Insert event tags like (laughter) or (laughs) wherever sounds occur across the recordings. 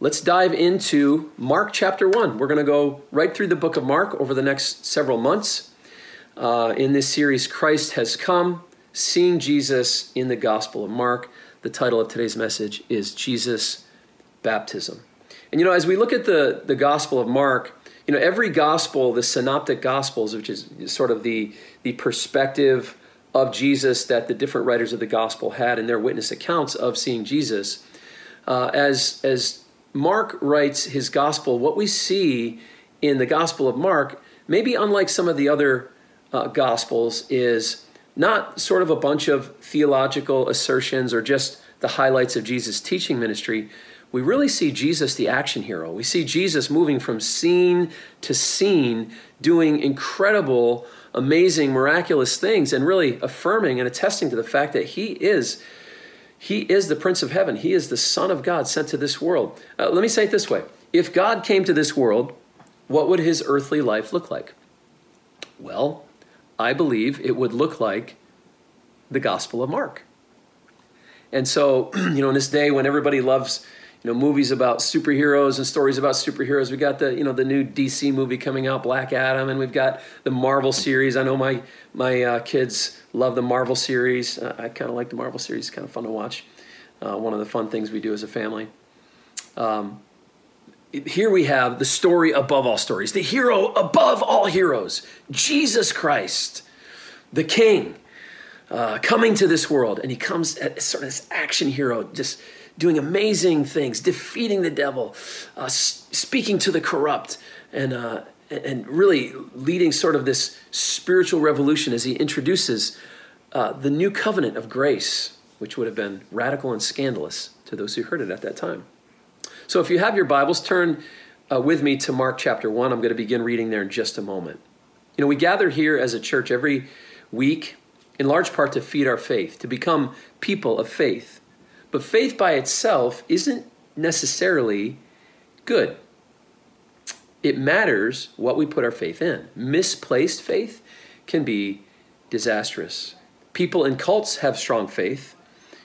Let's dive into Mark chapter 1. We're going to go right through the book of Mark over the next several months. Uh, in this series, Christ Has Come, Seeing Jesus in the Gospel of Mark. The title of today's message is Jesus Baptism. And you know, as we look at the, the Gospel of Mark, you know, every gospel, the synoptic gospels, which is sort of the, the perspective of Jesus that the different writers of the gospel had in their witness accounts of seeing Jesus, uh, as, as Mark writes his gospel, what we see in the Gospel of Mark, maybe unlike some of the other uh, gospels, is not sort of a bunch of theological assertions or just the highlights of Jesus' teaching ministry. We really see Jesus the action hero. We see Jesus moving from scene to scene, doing incredible, amazing, miraculous things, and really affirming and attesting to the fact that he is he is the Prince of Heaven. He is the Son of God sent to this world. Uh, let me say it this way If God came to this world, what would his earthly life look like? Well, I believe it would look like the Gospel of Mark. And so, (clears throat) you know, in this day when everybody loves you know movies about superheroes and stories about superheroes. We got the you know the new dc movie coming out black adam and we've got the marvel series. I know my my uh, kids love the marvel series. Uh, i kind of like the marvel series. It's kind of fun to watch. Uh, one of the fun things we do as a family. Um, here we have the story above all stories the hero above all heroes jesus christ the king uh, coming to this world. And he comes as sort of this action hero just doing amazing things, defeating the devil, uh, speaking to the corrupt, and, uh, and really leading sort of this spiritual revolution as he introduces uh, the new covenant of grace, which would have been radical and scandalous to those who heard it at that time. So if you have your Bibles, turn uh, with me to Mark chapter 1. I'm going to begin reading there in just a moment. You know, we gather here as a church every week in large part to feed our faith, to become people of faith. But faith by itself isn't necessarily good. It matters what we put our faith in. Misplaced faith can be disastrous. People in cults have strong faith.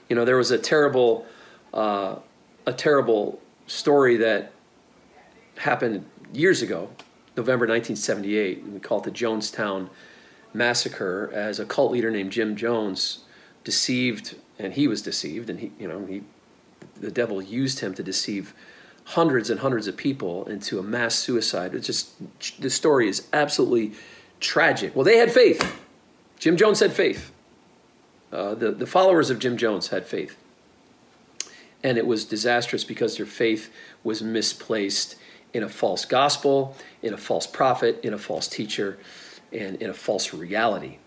You know, there was a terrible, uh, a terrible story that happened years ago, November 1978. We call it the Jonestown Massacre, as a cult leader named Jim Jones deceived and he was deceived, and he, you know, he, the devil used him to deceive hundreds and hundreds of people into a mass suicide. It's just the story is absolutely tragic. Well, they had faith. Jim Jones had faith. Uh, the the followers of Jim Jones had faith, and it was disastrous because their faith was misplaced in a false gospel, in a false prophet, in a false teacher, and in a false reality.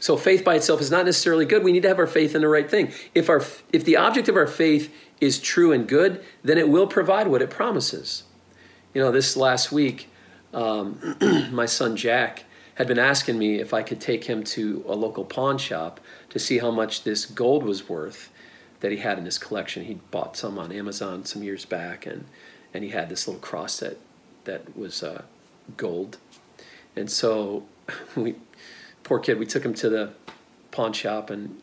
So faith by itself is not necessarily good. We need to have our faith in the right thing. If our if the object of our faith is true and good, then it will provide what it promises. You know, this last week, um, (clears throat) my son Jack had been asking me if I could take him to a local pawn shop to see how much this gold was worth that he had in his collection. He bought some on Amazon some years back, and and he had this little cross that that was uh, gold. And so (laughs) we poor kid, we took him to the pawn shop, and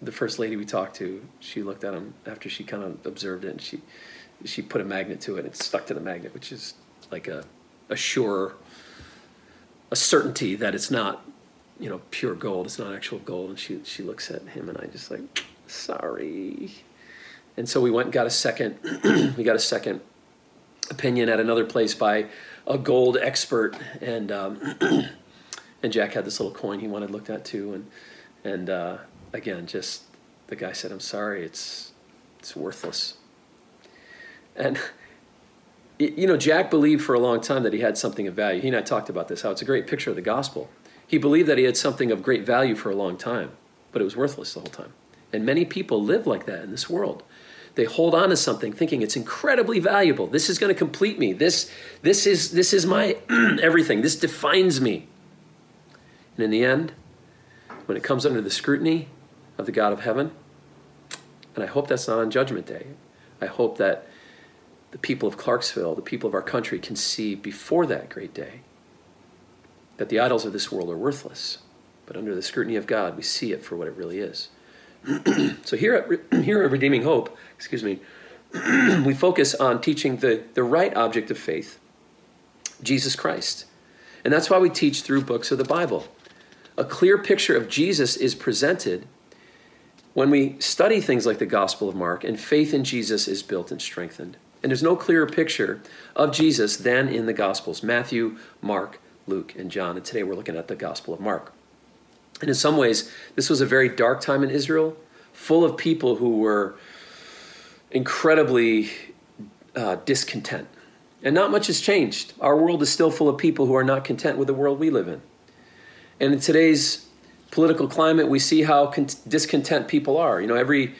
the first lady we talked to, she looked at him after she kind of observed it, and she she put a magnet to it, and it stuck to the magnet, which is like a a sure a certainty that it's not you know pure gold it's not actual gold and she she looks at him and i just like sorry. And so we went and got a second (clears throat) we got a second opinion at another place by a gold expert and um, (clears throat) and Jack had this little coin he wanted looked at too, and and uh, again, just the guy said, "I'm sorry, it's it's worthless." And you know, Jack believed for a long time that he had something of value. He and I talked about this, how it's a great picture of the gospel. He believed that he had something of great value for a long time, but it was worthless the whole time. And many people live like that in this world. They hold on to something thinking it's incredibly valuable. This is going to complete me. This, this, is, this is my (clears throat) everything. This defines me. And in the end, when it comes under the scrutiny of the God of heaven, and I hope that's not on Judgment Day, I hope that the people of Clarksville, the people of our country, can see before that great day that the idols of this world are worthless. But under the scrutiny of God, we see it for what it really is. (clears throat) so here at, (clears throat) here at Redeeming Hope, excuse me, (clears throat) we focus on teaching the, the right object of faith, Jesus Christ. And that's why we teach through books of the Bible. A clear picture of Jesus is presented when we study things like the Gospel of Mark, and faith in Jesus is built and strengthened. And there's no clearer picture of Jesus than in the Gospels Matthew, Mark, Luke, and John. And today we're looking at the Gospel of Mark. And in some ways, this was a very dark time in Israel, full of people who were incredibly uh, discontent. And not much has changed. Our world is still full of people who are not content with the world we live in. And in today's political climate, we see how con- discontent people are. You know, every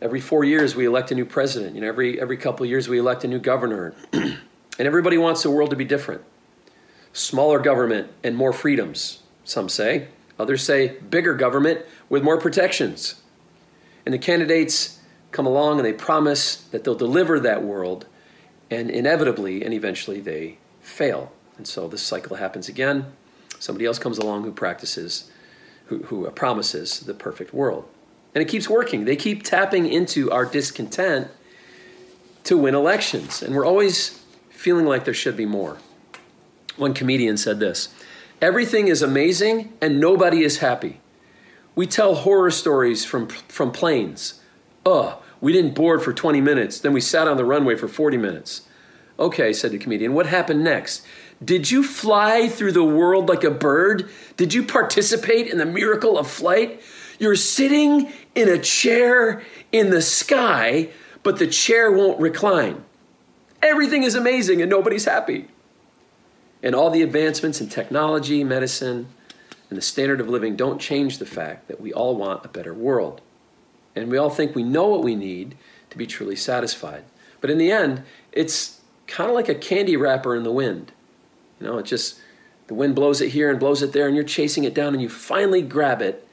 every four years we elect a new president. You know, every every couple of years we elect a new governor, (clears throat) and everybody wants the world to be different. Smaller government and more freedoms. Some say. Others say bigger government with more protections. And the candidates come along and they promise that they'll deliver that world, and inevitably and eventually they fail. And so this cycle happens again. Somebody else comes along who practices, who, who promises the perfect world. And it keeps working. They keep tapping into our discontent to win elections. And we're always feeling like there should be more. One comedian said this Everything is amazing and nobody is happy. We tell horror stories from, from planes. Ugh, we didn't board for 20 minutes, then we sat on the runway for 40 minutes. Okay, said the comedian, what happened next? Did you fly through the world like a bird? Did you participate in the miracle of flight? You're sitting in a chair in the sky, but the chair won't recline. Everything is amazing and nobody's happy. And all the advancements in technology, medicine, and the standard of living don't change the fact that we all want a better world. And we all think we know what we need to be truly satisfied. But in the end, it's kind of like a candy wrapper in the wind. Know, it just, the wind blows it here and blows it there, and you're chasing it down, and you finally grab it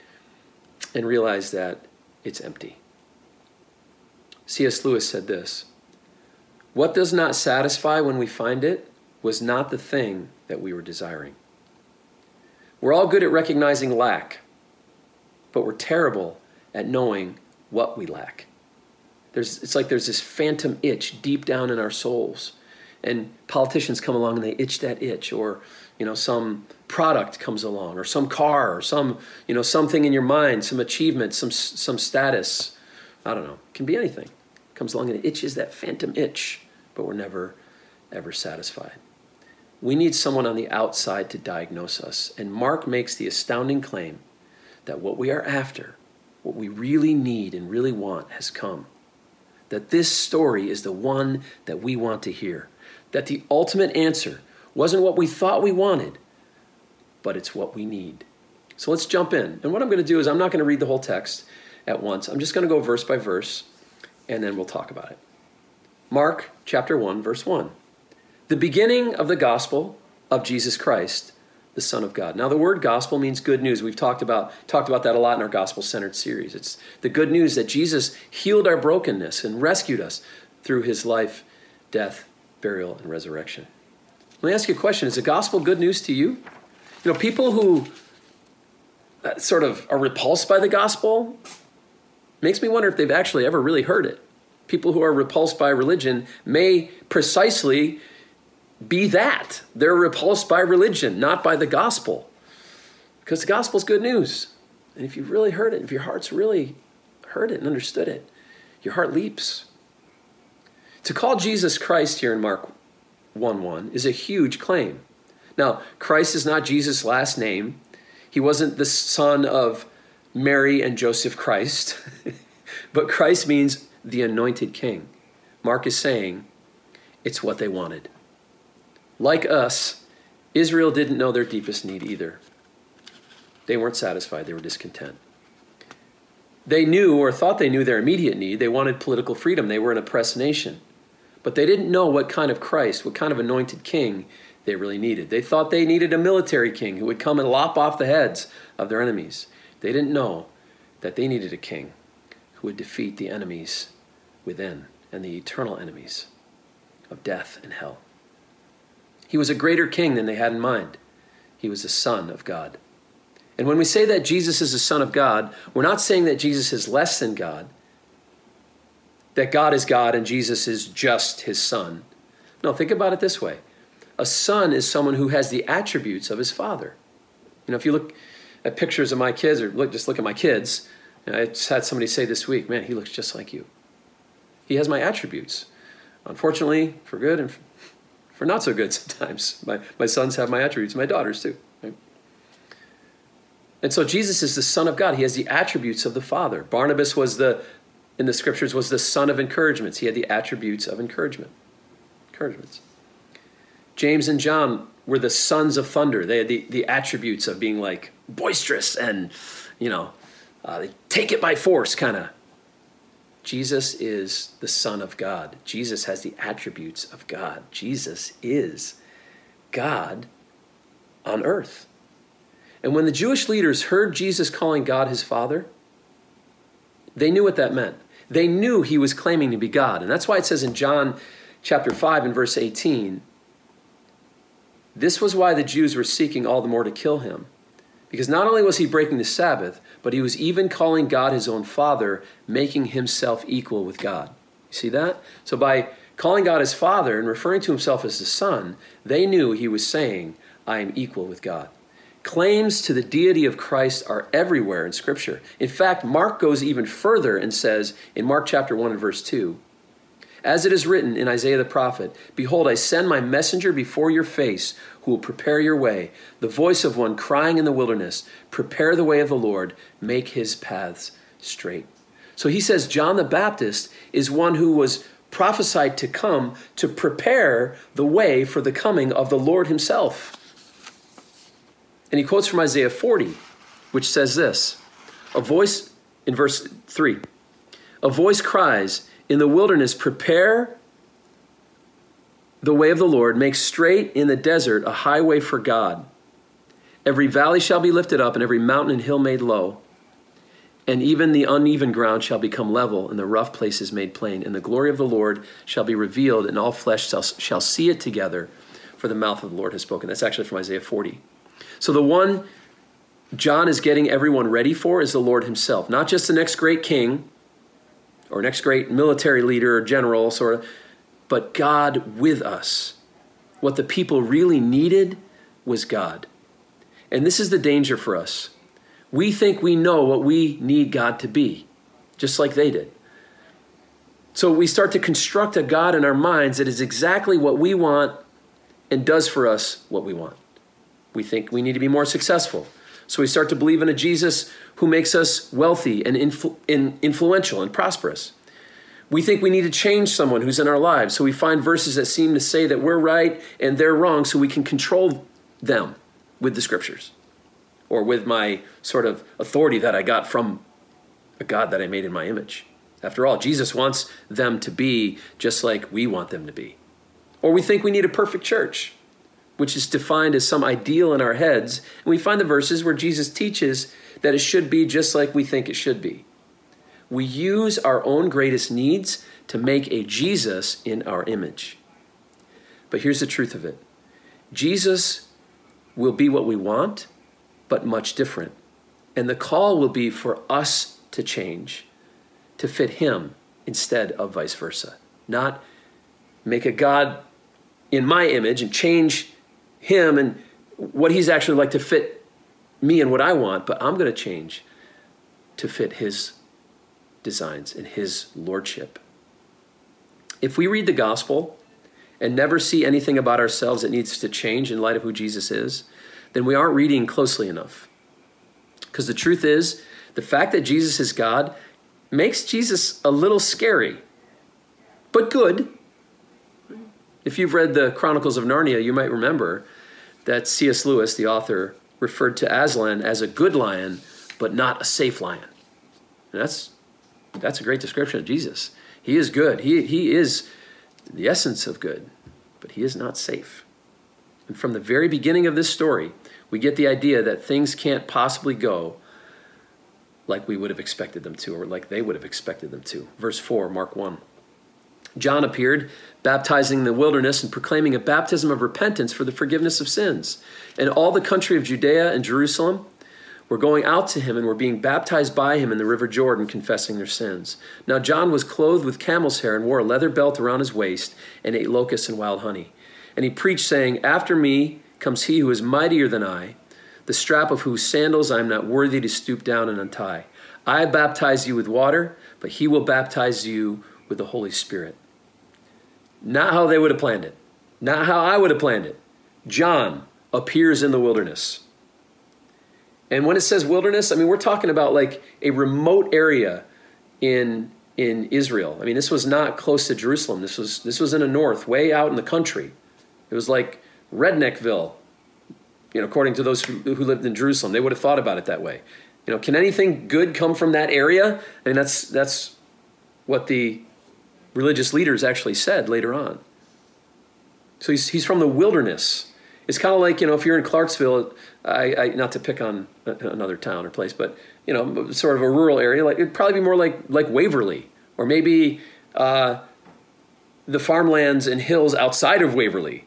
and realize that it's empty. C.S. Lewis said this What does not satisfy when we find it was not the thing that we were desiring. We're all good at recognizing lack, but we're terrible at knowing what we lack. There's, it's like there's this phantom itch deep down in our souls. And politicians come along and they itch that itch, or you know, some product comes along, or some car, or some, you know, something in your mind, some achievement, some some status. I don't know. Can be anything. Comes along and it itches that phantom itch, but we're never ever satisfied. We need someone on the outside to diagnose us. And Mark makes the astounding claim that what we are after, what we really need and really want, has come. That this story is the one that we want to hear. That the ultimate answer wasn't what we thought we wanted, but it's what we need. So let's jump in. And what I'm going to do is I'm not going to read the whole text at once. I'm just going to go verse by verse, and then we'll talk about it. Mark chapter 1, verse 1 the beginning of the gospel of Jesus Christ, the Son of God. Now, the word gospel means good news. We've talked about, talked about that a lot in our gospel centered series. It's the good news that Jesus healed our brokenness and rescued us through his life, death, burial, and resurrection. Let me ask you a question Is the gospel good news to you? You know, people who uh, sort of are repulsed by the gospel makes me wonder if they've actually ever really heard it. People who are repulsed by religion may precisely be that. They're repulsed by religion, not by the gospel. Because the gospel is good news. And if you've really heard it, if your heart's really heard it and understood it, your heart leaps. To call Jesus Christ here in Mark 1 1 is a huge claim. Now, Christ is not Jesus' last name. He wasn't the son of Mary and Joseph Christ, (laughs) but Christ means the anointed king. Mark is saying it's what they wanted. Like us, Israel didn't know their deepest need either. They weren't satisfied, they were discontent. They knew or thought they knew their immediate need. They wanted political freedom, they were an oppressed nation. But they didn't know what kind of Christ, what kind of anointed king they really needed. They thought they needed a military king who would come and lop off the heads of their enemies. They didn't know that they needed a king who would defeat the enemies within and the eternal enemies of death and hell. He was a greater king than they had in mind. He was the Son of God. And when we say that Jesus is the Son of God, we're not saying that Jesus is less than God, that God is God and Jesus is just his Son. No, think about it this way a son is someone who has the attributes of his father. You know, if you look at pictures of my kids, or look, just look at my kids, I just had somebody say this week, man, he looks just like you. He has my attributes. Unfortunately, for good and for not so good (laughs) sometimes. My, my sons have my attributes, my daughters too. And so Jesus is the Son of God. He has the attributes of the Father. Barnabas was the, in the scriptures, was the son of encouragements. He had the attributes of encouragement. Encouragements. James and John were the sons of thunder. They had the, the attributes of being like boisterous and, you know, uh, they take it by force kind of. Jesus is the Son of God. Jesus has the attributes of God. Jesus is God on earth. And when the Jewish leaders heard Jesus calling God his Father, they knew what that meant. They knew he was claiming to be God. And that's why it says in John chapter 5 and verse 18 this was why the Jews were seeking all the more to kill him. Because not only was he breaking the Sabbath, but he was even calling God his own Father, making himself equal with God. You see that? So by calling God his Father and referring to himself as the Son, they knew he was saying, I am equal with God. Claims to the deity of Christ are everywhere in Scripture. In fact, Mark goes even further and says in Mark chapter 1 and verse 2, as it is written in Isaiah the prophet, Behold, I send my messenger before your face, who will prepare your way, the voice of one crying in the wilderness, Prepare the way of the Lord, make his paths straight. So he says John the Baptist is one who was prophesied to come to prepare the way for the coming of the Lord himself. And he quotes from Isaiah 40, which says this A voice, in verse 3, a voice cries, in the wilderness, prepare the way of the Lord, make straight in the desert a highway for God. Every valley shall be lifted up, and every mountain and hill made low. And even the uneven ground shall become level, and the rough places made plain. And the glory of the Lord shall be revealed, and all flesh shall, shall see it together, for the mouth of the Lord has spoken. That's actually from Isaiah 40. So the one John is getting everyone ready for is the Lord himself, not just the next great king, or next great military leader or general, sort of, but God with us. What the people really needed was God. And this is the danger for us. We think we know what we need God to be, just like they did. So we start to construct a God in our minds that is exactly what we want and does for us what we want. We think we need to be more successful. So we start to believe in a Jesus who makes us wealthy and influ- in influential and prosperous. We think we need to change someone who's in our lives, so we find verses that seem to say that we're right and they're wrong so we can control them with the scriptures or with my sort of authority that I got from a God that I made in my image. After all, Jesus wants them to be just like we want them to be. Or we think we need a perfect church which is defined as some ideal in our heads. And we find the verses where Jesus teaches that it should be just like we think it should be. We use our own greatest needs to make a Jesus in our image. But here's the truth of it Jesus will be what we want, but much different. And the call will be for us to change, to fit Him instead of vice versa. Not make a God in my image and change him and what he's actually like to fit me and what I want, but I'm going to change to fit his designs and his lordship. If we read the gospel and never see anything about ourselves that needs to change in light of who Jesus is, then we aren't reading closely enough. Because the truth is, the fact that Jesus is God makes Jesus a little scary, but good if you've read the Chronicles of Narnia, you might remember that C.S. Lewis, the author, referred to Aslan as a good lion, but not a safe lion. And that's that's a great description of Jesus. He is good. He he is the essence of good, but he is not safe. And from the very beginning of this story, we get the idea that things can't possibly go like we would have expected them to, or like they would have expected them to. Verse 4, Mark 1. John appeared, baptizing in the wilderness and proclaiming a baptism of repentance for the forgiveness of sins. And all the country of Judea and Jerusalem were going out to him and were being baptized by him in the river Jordan, confessing their sins. Now John was clothed with camel's hair and wore a leather belt around his waist and ate locusts and wild honey. And he preached, saying, After me comes he who is mightier than I, the strap of whose sandals I am not worthy to stoop down and untie. I baptize you with water, but he will baptize you with the Holy Spirit. Not how they would have planned it, not how I would have planned it. John appears in the wilderness. And when it says wilderness, I mean, we're talking about like a remote area in, in Israel. I mean, this was not close to Jerusalem. This was, this was in the north, way out in the country. It was like Redneckville, you know, according to those who, who lived in Jerusalem. They would have thought about it that way. You know, can anything good come from that area? I mean, that's, that's what the religious leaders actually said later on. So he's, he's from the wilderness. It's kind of like, you know, if you're in Clarksville, I, I, not to pick on another town or place, but, you know, sort of a rural area, like it'd probably be more like, like Waverly or maybe uh, the farmlands and hills outside of Waverly.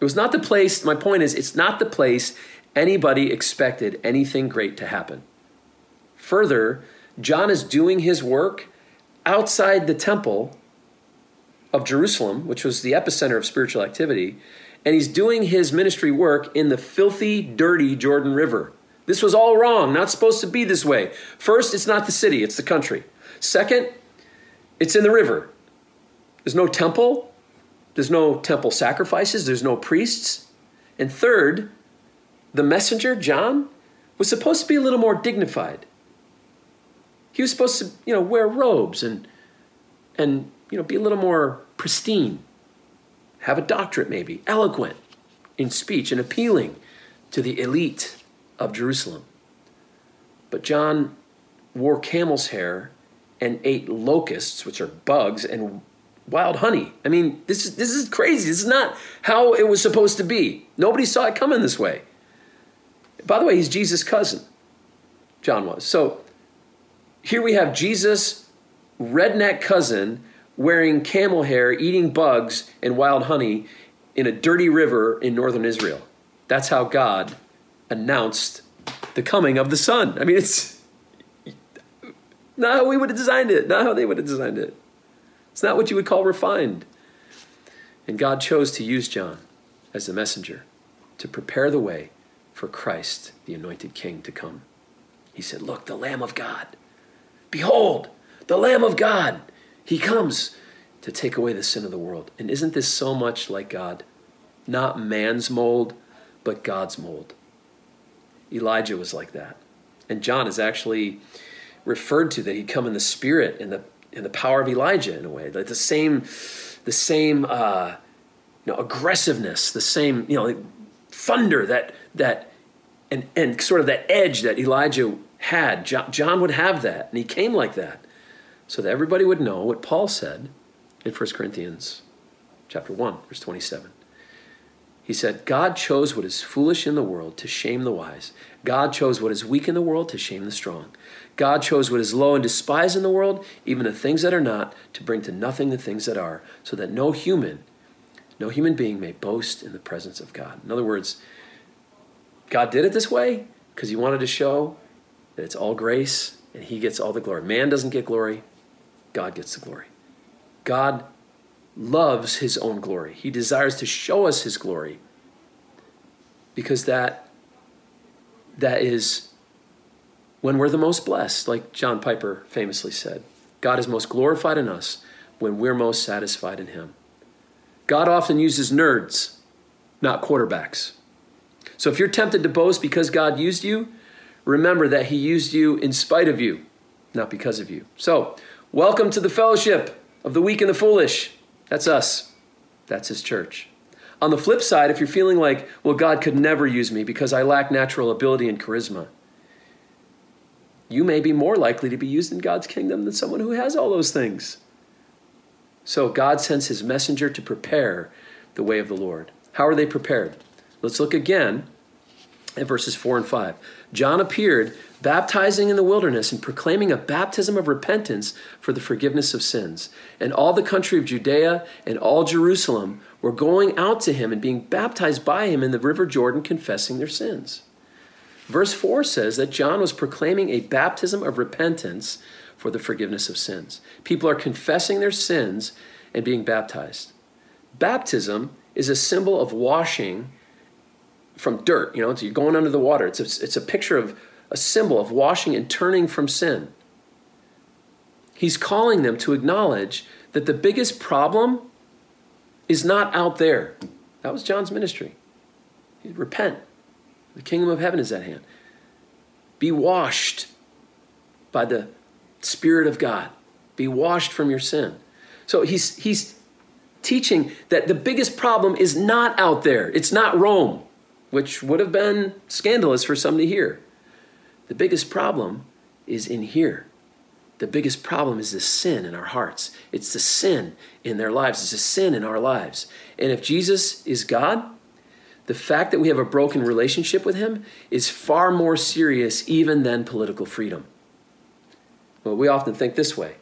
It was not the place, my point is, it's not the place anybody expected anything great to happen. Further, John is doing his work outside the temple of Jerusalem, which was the epicenter of spiritual activity, and he's doing his ministry work in the filthy, dirty Jordan River. This was all wrong, not supposed to be this way. First, it's not the city, it's the country. Second, it's in the river. There's no temple, there's no temple sacrifices, there's no priests. And third, the messenger, John, was supposed to be a little more dignified. He was supposed to, you know, wear robes and and you know be a little more pristine, have a doctorate maybe, eloquent in speech and appealing to the elite of Jerusalem. But John wore camel's hair and ate locusts, which are bugs, and wild honey. I mean, this is this is crazy. This is not how it was supposed to be. Nobody saw it coming this way. By the way, he's Jesus' cousin. John was. So here we have Jesus' redneck cousin wearing camel hair, eating bugs and wild honey in a dirty river in northern Israel. That's how God announced the coming of the Son. I mean, it's not how we would have designed it, not how they would have designed it. It's not what you would call refined. And God chose to use John as the messenger to prepare the way for Christ, the anointed king, to come. He said, Look, the Lamb of God Behold, the Lamb of God. He comes to take away the sin of the world. And isn't this so much like God? Not man's mold, but God's mold. Elijah was like that. And John is actually referred to that he'd come in the spirit and the in the power of Elijah in a way. Like the same the same uh, you know aggressiveness, the same, you know, thunder that that and and sort of that edge that Elijah had. John would have that, and he came like that, so that everybody would know what Paul said in 1 Corinthians chapter 1, verse 27. He said, God chose what is foolish in the world to shame the wise. God chose what is weak in the world to shame the strong. God chose what is low and despised in the world, even the things that are not, to bring to nothing the things that are, so that no human, no human being may boast in the presence of God. In other words, God did it this way because he wanted to show it's all grace and he gets all the glory. Man doesn't get glory, God gets the glory. God loves his own glory. He desires to show us his glory because that that is when we're the most blessed, like John Piper famously said. God is most glorified in us when we're most satisfied in him. God often uses nerds, not quarterbacks. So if you're tempted to boast because God used you, remember that He used you in spite of you, not because of you. So, welcome to the fellowship of the weak and the foolish. That's us, that's His church. On the flip side, if you're feeling like, well, God could never use me because I lack natural ability and charisma, you may be more likely to be used in God's kingdom than someone who has all those things. So God sends his messenger to prepare the way of the Lord. How are they prepared? Let's look again at verses 4 and 5. John appeared baptizing in the wilderness and proclaiming a baptism of repentance for the forgiveness of sins. And all the country of Judea and all Jerusalem were going out to him and being baptized by him in the river Jordan, confessing their sins. Verse 4 says that John was proclaiming a baptism of repentance for the forgiveness of sins. People are confessing their sins and being baptized. Baptism is a symbol of washing from dirt. You know, you're going under the water. It's a, it's a picture of a symbol of washing and turning from sin. He's calling them to acknowledge that the biggest problem is not out there. That was John's ministry. He'd Repent. The kingdom of heaven is at hand. Be washed by the Spirit of God. Be washed from your sin. So he's, he's teaching that the biggest problem is not out there. It's not Rome, which would have been scandalous for some to hear. The biggest problem is in here. The biggest problem is the sin in our hearts. It's the sin in their lives. It's the sin in our lives. And if Jesus is God, the fact that we have a broken relationship with Him is far more serious even than political freedom. Well, we often think this way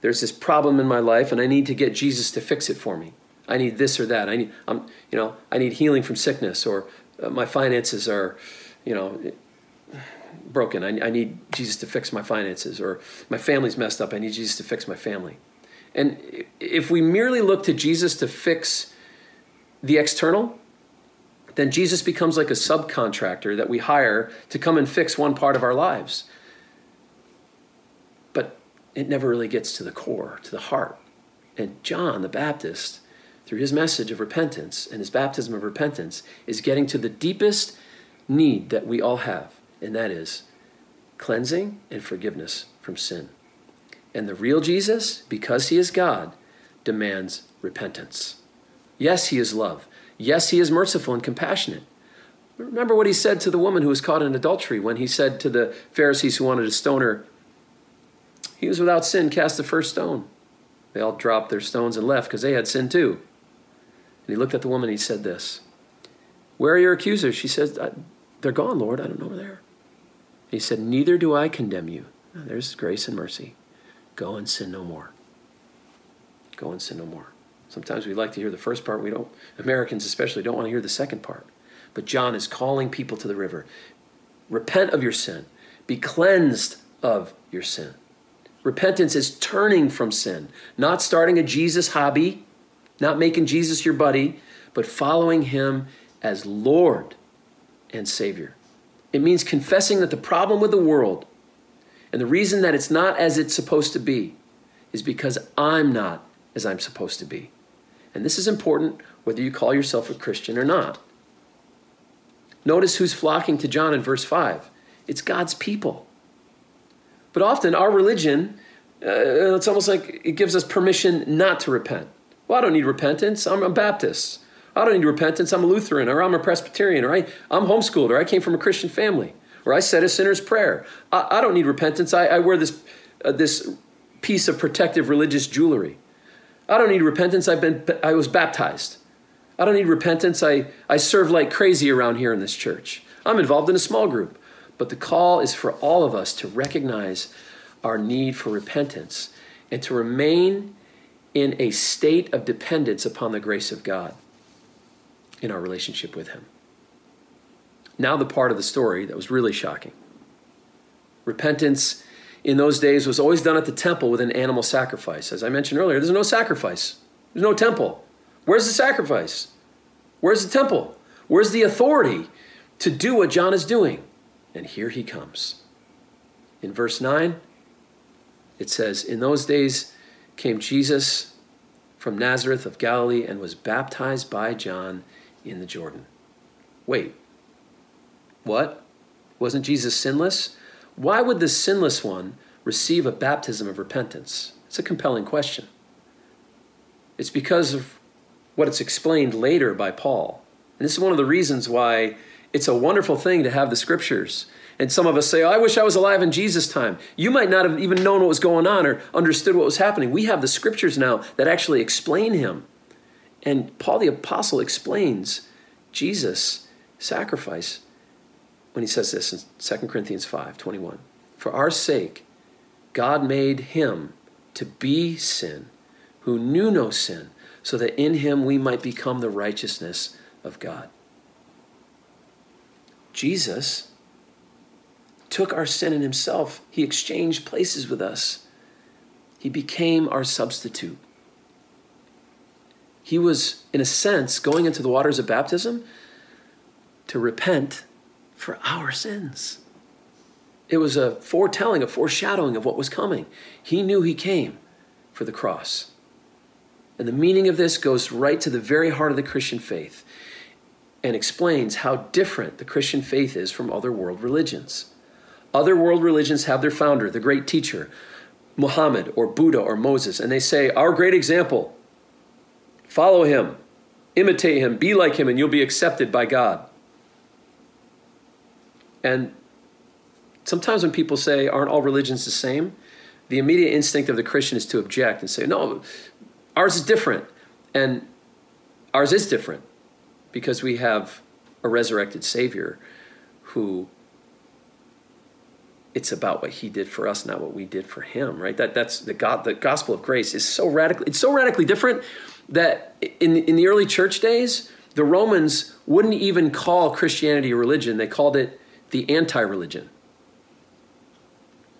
there's this problem in my life and I need to get Jesus to fix it for me. I need this or that. I need, I'm, you know, I need healing from sickness or Uh, my finances are, you know, broken. I, I need Jesus to fix my finances or my family's messed up. I need Jesus to fix my family. And if we merely look to Jesus to fix the external, then Jesus becomes like a subcontractor that we hire to come and fix one part of our lives. But it never really gets to the core, to the heart. And John the Baptist, through his message of repentance and his baptism of repentance, is getting to the deepest need that we all have, and that is cleansing and forgiveness from sin. And the real Jesus, because he is God, demands repentance. Yes, he is love. Yes, he is merciful and compassionate. Remember what he said to the woman who was caught in adultery when he said to the Pharisees who wanted to stone her, He was without sin, cast the first stone. They all dropped their stones and left because they had sin too. And he looked at the woman and he said this Where are your accusers? She says, They're gone, Lord. I don't know where they are. He said, Neither do I condemn you. there's grace and mercy. Go and sin no more. Go and sin no more. Sometimes we like to hear the first part. We don't, Americans especially, don't want to hear the second part. But John is calling people to the river. Repent of your sin. Be cleansed of your sin. Repentance is turning from sin, not starting a Jesus hobby, not making Jesus your buddy, but following him as Lord and Savior. It means confessing that the problem with the world and the reason that it's not as it's supposed to be is because I'm not as I'm supposed to be. And this is important whether you call yourself a Christian or not. Notice who's flocking to John in verse 5 it's God's people. But often our religion, uh, it's almost like it gives us permission not to repent. Well, I don't need repentance. I'm a Baptist. I don't need repentance. I'm a Lutheran or I'm a Presbyterian or I, I'm homeschooled or I came from a Christian family or I said a sinner's prayer. I, I don't need repentance. I, I wear this, uh, this piece of protective religious jewelry. I don't need repentance. I've been, I was baptized. I don't need repentance. I, I serve like crazy around here in this church. I'm involved in a small group. But the call is for all of us to recognize our need for repentance and to remain in a state of dependence upon the grace of God in our relationship with Him. Now, the part of the story that was really shocking. Repentance in those days was always done at the temple with an animal sacrifice. As I mentioned earlier, there's no sacrifice, there's no temple. Where's the sacrifice? Where's the temple? Where's the authority to do what John is doing? And here he comes. In verse 9, it says, In those days came Jesus from Nazareth of Galilee and was baptized by John in the Jordan. Wait, what? Wasn't Jesus sinless? Why would the sinless one receive a baptism of repentance? It's a compelling question. It's because of what it's explained later by Paul. And this is one of the reasons why it's a wonderful thing to have the scriptures. And some of us say, oh, I wish I was alive in Jesus' time. You might not have even known what was going on or understood what was happening. We have the scriptures now that actually explain him. And Paul the Apostle explains Jesus' sacrifice when he says this in 2 Corinthians 5 21. For our sake, God made him to be sin who knew no sin, so that in him we might become the righteousness of God. Jesus took our sin in himself, he exchanged places with us, he became our substitute. He was, in a sense, going into the waters of baptism to repent for our sins. It was a foretelling, a foreshadowing of what was coming. He knew he came for the cross. And the meaning of this goes right to the very heart of the Christian faith and explains how different the Christian faith is from other world religions. Other world religions have their founder, the great teacher, Muhammad or Buddha or Moses, and they say, Our great example, follow him, imitate him, be like him, and you'll be accepted by God. And sometimes when people say, Aren't all religions the same? The immediate instinct of the Christian is to object and say, No, ours is different. And ours is different because we have a resurrected Savior who it's about what he did for us, not what we did for him, right? That that's the God the gospel of grace is so radically it's so radically different that in in the early church days, the Romans wouldn't even call Christianity a religion. They called it the anti-religion.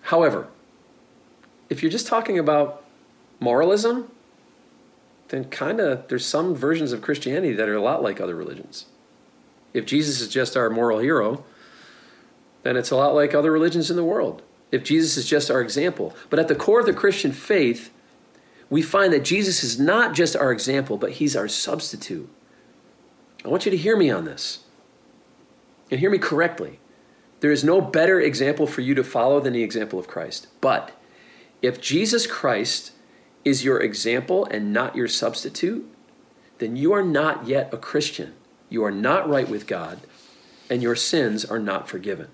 However, if you're just talking about moralism, then kind of there's some versions of Christianity that are a lot like other religions. If Jesus is just our moral hero, then it's a lot like other religions in the world. If Jesus is just our example. But at the core of the Christian faith, we find that Jesus is not just our example, but he's our substitute. I want you to hear me on this and hear me correctly. There is no better example for you to follow than the example of Christ. But if Jesus Christ is your example and not your substitute, then you are not yet a Christian. You are not right with God, and your sins are not forgiven.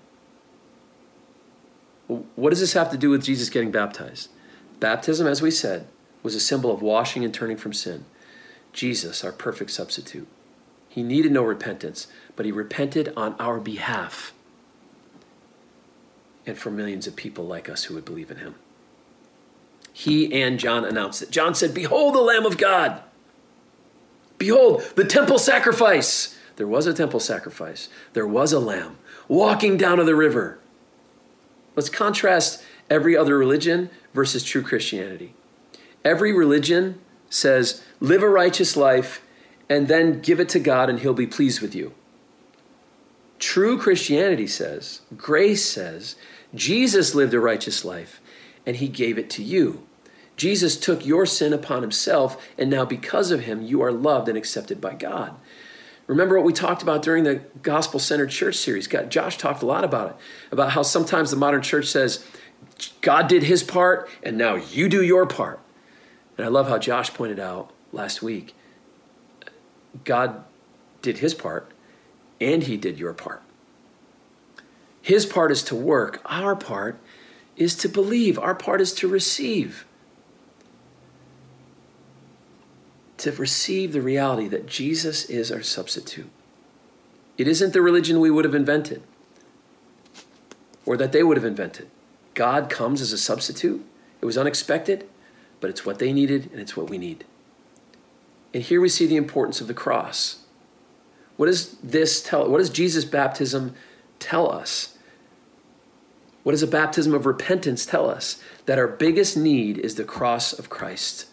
What does this have to do with Jesus getting baptized? Baptism, as we said, was a symbol of washing and turning from sin. Jesus, our perfect substitute. He needed no repentance, but he repented on our behalf and for millions of people like us who would believe in him he and John announced it. John said, Behold the Lamb of God. Behold the temple sacrifice. There was a temple sacrifice, there was a lamb walking down to the river. Let's contrast every other religion versus true Christianity. Every religion says, live a righteous life and then give it to God and he'll be pleased with you. True Christianity says, grace says, Jesus lived a righteous life and he gave it to you. Jesus took your sin upon himself, and now because of him, you are loved and accepted by God. Remember what we talked about during the Gospel Centered Church series? God, Josh talked a lot about it, about how sometimes the modern church says, God did his part, and now you do your part. And I love how Josh pointed out last week God did his part, and he did your part. His part is to work, our part is to believe, our part is to receive. To receive the reality that Jesus is our substitute. It isn't the religion we would have invented or that they would have invented. God comes as a substitute. It was unexpected, but it's what they needed and it's what we need. And here we see the importance of the cross. What does this tell? What does Jesus' baptism tell us? What does a baptism of repentance tell us? That our biggest need is the cross of Christ,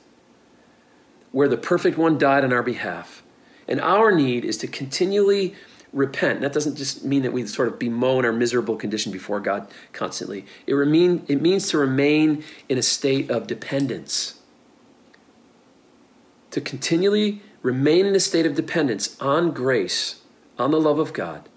where the perfect one died on our behalf. And our need is to continually repent. That doesn't just mean that we sort of bemoan our miserable condition before God constantly. It, remain, it means to remain in a state of dependence. To continually remain in a state of dependence on grace, on the love of God,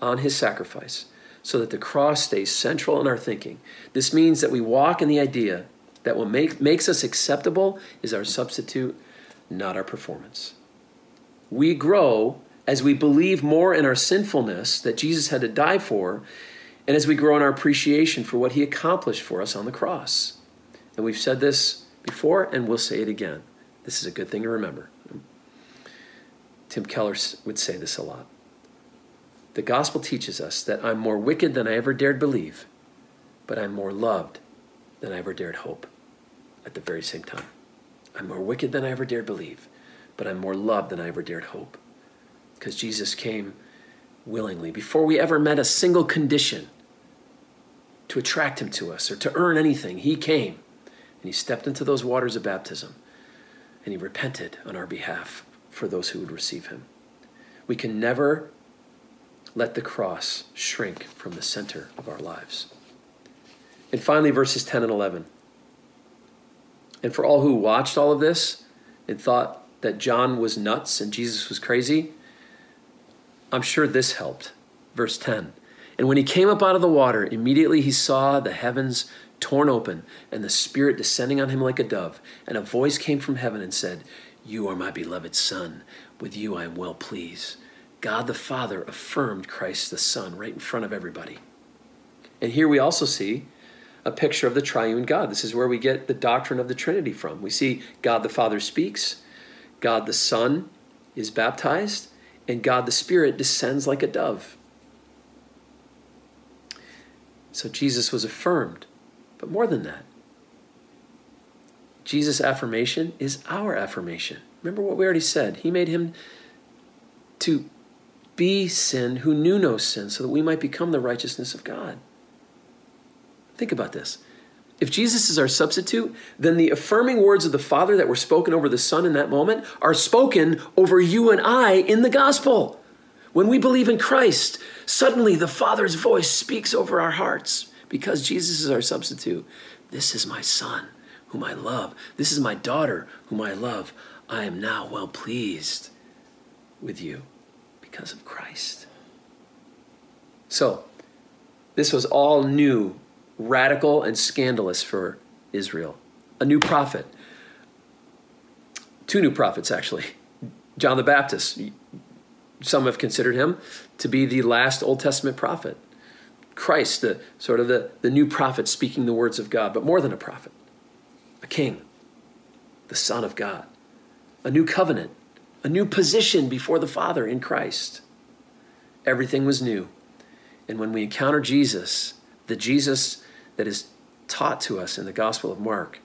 on His sacrifice so that the cross stays central in our thinking. This means that we walk in the idea that what make, makes us acceptable is our substitute, not our performance. We grow as we believe more in our sinfulness that Jesus had to die for, and as we grow in our appreciation for what he accomplished for us on the cross. And we've said this before, and we'll say it again. This is a good thing to remember. Tim Keller would say this a lot. The gospel teaches us that I'm more wicked than I ever dared believe, but I'm more loved than I ever dared hope at the very same time. I'm more wicked than I ever dared believe, but I'm more loved than I ever dared hope. Because Jesus came willingly before we ever met a single condition to attract him to us or to earn anything. He came and he stepped into those waters of baptism and he repented on our behalf for those who would receive him. We can never let the cross shrink from the center of our lives. And finally, verses 10 and 11. And for all who watched all of this and thought that John was nuts and Jesus was crazy, I'm sure this helped. Verse 10 And when he came up out of the water, immediately he saw the heavens torn open and the Spirit descending on him like a dove. And a voice came from heaven and said, You are my beloved Son. With you I am well pleased. God the Father affirmed Christ the Son right in front of everybody. And here we also see a picture of the triune God. This is where we get the doctrine of the Trinity from. We see God the Father speaks, God the Son is baptized, and God the Spirit descends like a dove. So Jesus was affirmed. But more than that, Jesus' affirmation is our affirmation. Remember what we already said. He made him to be sin who knew no sin so that we might become the righteousness of God. Think about this. If Jesus is our substitute, then the affirming words of the Father that were spoken over the Son in that moment are spoken over you and I in the gospel. When we believe in Christ, suddenly the Father's voice speaks over our hearts because Jesus is our substitute. This is my Son, whom I love. This is my daughter, whom I love. I am now well pleased with you because of Christ. So, this was all new radical and scandalous for Israel. A new prophet. Two new prophets, actually. John the Baptist. Some have considered him to be the last Old Testament prophet. Christ, the sort of the, the new prophet speaking the words of God, but more than a prophet, a king, the Son of God, a new covenant, a new position before the Father in Christ. Everything was new. And when we encounter Jesus, the Jesus that is taught to us in the Gospel of Mark,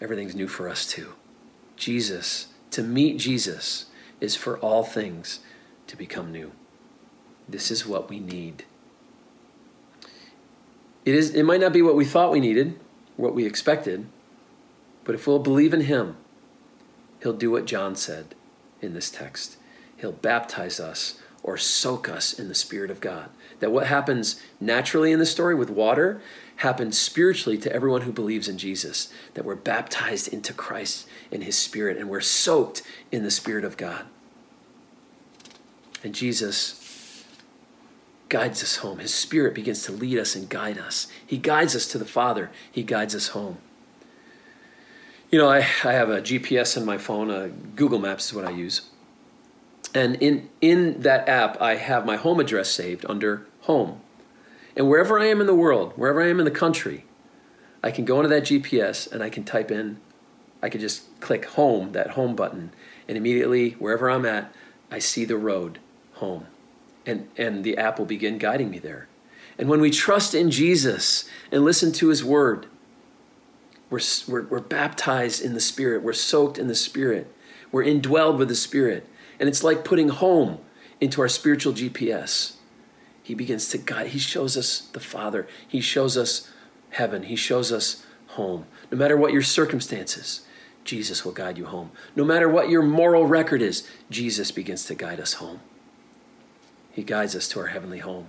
everything's new for us too. Jesus, to meet Jesus, is for all things to become new. This is what we need. It, is, it might not be what we thought we needed, what we expected, but if we'll believe in Him, He'll do what John said in this text. He'll baptize us or soak us in the Spirit of God. That what happens naturally in the story with water happens spiritually to everyone who believes in Jesus. That we're baptized into Christ in His Spirit and we're soaked in the Spirit of God. And Jesus guides us home. His Spirit begins to lead us and guide us. He guides us to the Father, He guides us home. You know, I, I have a GPS in my phone, uh, Google Maps is what I use. And in, in that app, I have my home address saved under home. And wherever I am in the world, wherever I am in the country, I can go into that GPS and I can type in, I can just click home, that home button, and immediately, wherever I'm at, I see the road home. And, and the app will begin guiding me there. And when we trust in Jesus and listen to his word, we're, we're, we're baptized in the Spirit, we're soaked in the Spirit, we're indwelled with the Spirit. And it's like putting home into our spiritual GPS. He begins to guide. He shows us the Father. He shows us heaven. He shows us home. No matter what your circumstances, Jesus will guide you home. No matter what your moral record is, Jesus begins to guide us home. He guides us to our heavenly home.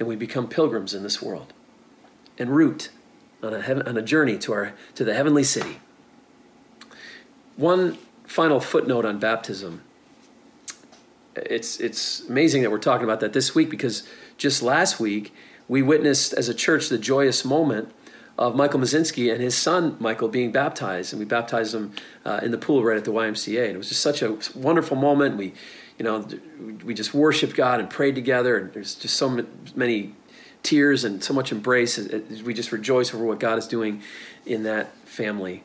And we become pilgrims in this world en route on a, heaven, on a journey to, our, to the heavenly city. One final footnote on baptism it's it's amazing that we're talking about that this week because just last week we witnessed as a church the joyous moment of Michael Mazinski and his son Michael being baptized, and we baptized them uh, in the pool right at the YMCA, and it was just such a wonderful moment. We, you know, we just worshiped God and prayed together, and there's just so many tears and so much embrace. We just rejoice over what God is doing in that family.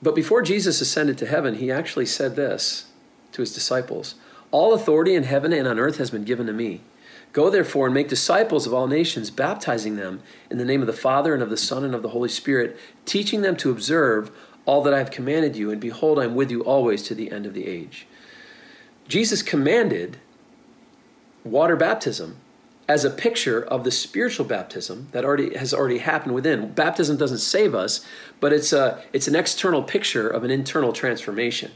But before Jesus ascended to heaven, he actually said this to his disciples All authority in heaven and on earth has been given to me. Go therefore and make disciples of all nations, baptizing them in the name of the Father and of the Son and of the Holy Spirit, teaching them to observe all that I have commanded you, and behold, I am with you always to the end of the age. Jesus commanded water baptism as a picture of the spiritual baptism that already has already happened within. Baptism doesn't save us, but it's a it's an external picture of an internal transformation.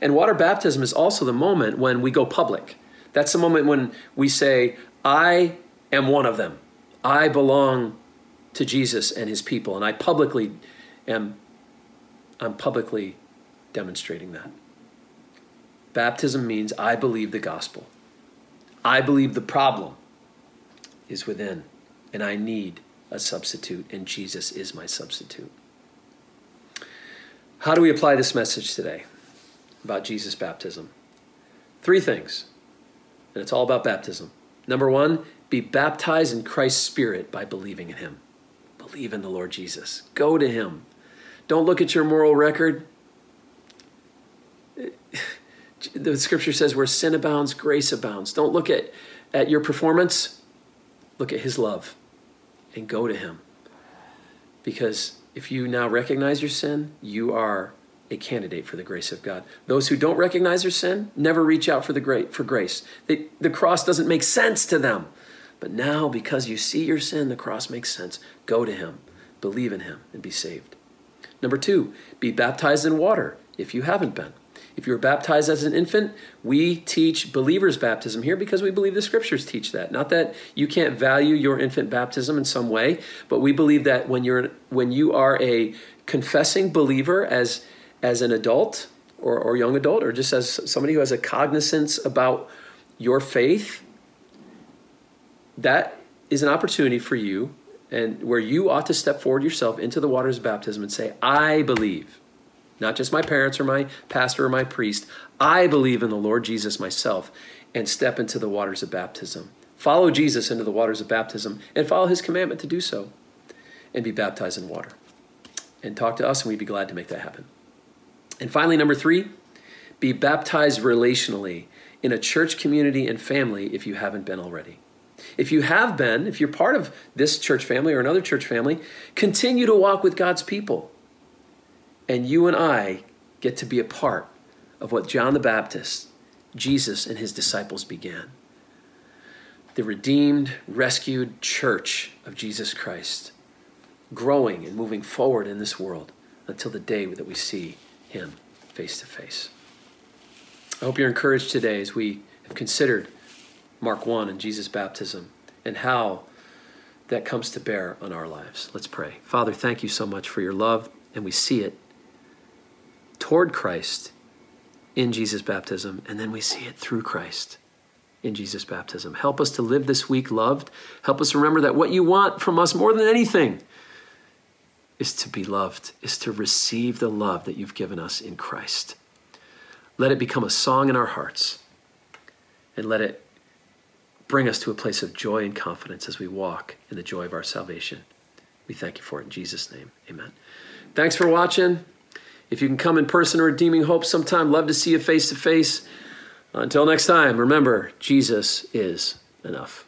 And water baptism is also the moment when we go public. That's the moment when we say, I am one of them. I belong to Jesus and his people, and I publicly am I'm publicly demonstrating that. Baptism means I believe the gospel. I believe the problem is within, and I need a substitute, and Jesus is my substitute. How do we apply this message today about Jesus' baptism? Three things, and it's all about baptism. Number one, be baptized in Christ's Spirit by believing in Him. Believe in the Lord Jesus. Go to Him. Don't look at your moral record. (laughs) The scripture says where sin abounds, grace abounds. Don't look at, at your performance, look at his love and go to him. Because if you now recognize your sin, you are a candidate for the grace of God. Those who don't recognize their sin never reach out for the great for grace. They, the cross doesn't make sense to them. But now, because you see your sin, the cross makes sense. Go to him, believe in him, and be saved. Number two, be baptized in water if you haven't been. If you were baptized as an infant, we teach believers' baptism here because we believe the scriptures teach that. Not that you can't value your infant baptism in some way, but we believe that when you're when you are a confessing believer as as an adult or, or young adult, or just as somebody who has a cognizance about your faith, that is an opportunity for you and where you ought to step forward yourself into the waters of baptism and say, I believe not just my parents or my pastor or my priest. I believe in the Lord Jesus myself and step into the waters of baptism. Follow Jesus into the waters of baptism and follow his commandment to do so and be baptized in water. And talk to us, and we'd be glad to make that happen. And finally, number three, be baptized relationally in a church community and family if you haven't been already. If you have been, if you're part of this church family or another church family, continue to walk with God's people. And you and I get to be a part of what John the Baptist, Jesus, and his disciples began. The redeemed, rescued church of Jesus Christ, growing and moving forward in this world until the day that we see him face to face. I hope you're encouraged today as we have considered Mark 1 and Jesus' baptism and how that comes to bear on our lives. Let's pray. Father, thank you so much for your love, and we see it toward Christ in Jesus' baptism, and then we see it through Christ in Jesus' baptism. Help us to live this week loved. Help us remember that what you want from us more than anything is to be loved, is to receive the love that you've given us in Christ. Let it become a song in our hearts, and let it bring us to a place of joy and confidence as we walk in the joy of our salvation. We thank you for it in Jesus' name. Amen. Thanks for watching. If you can come in person or Redeeming Hope sometime, love to see you face to face. Until next time, remember, Jesus is enough.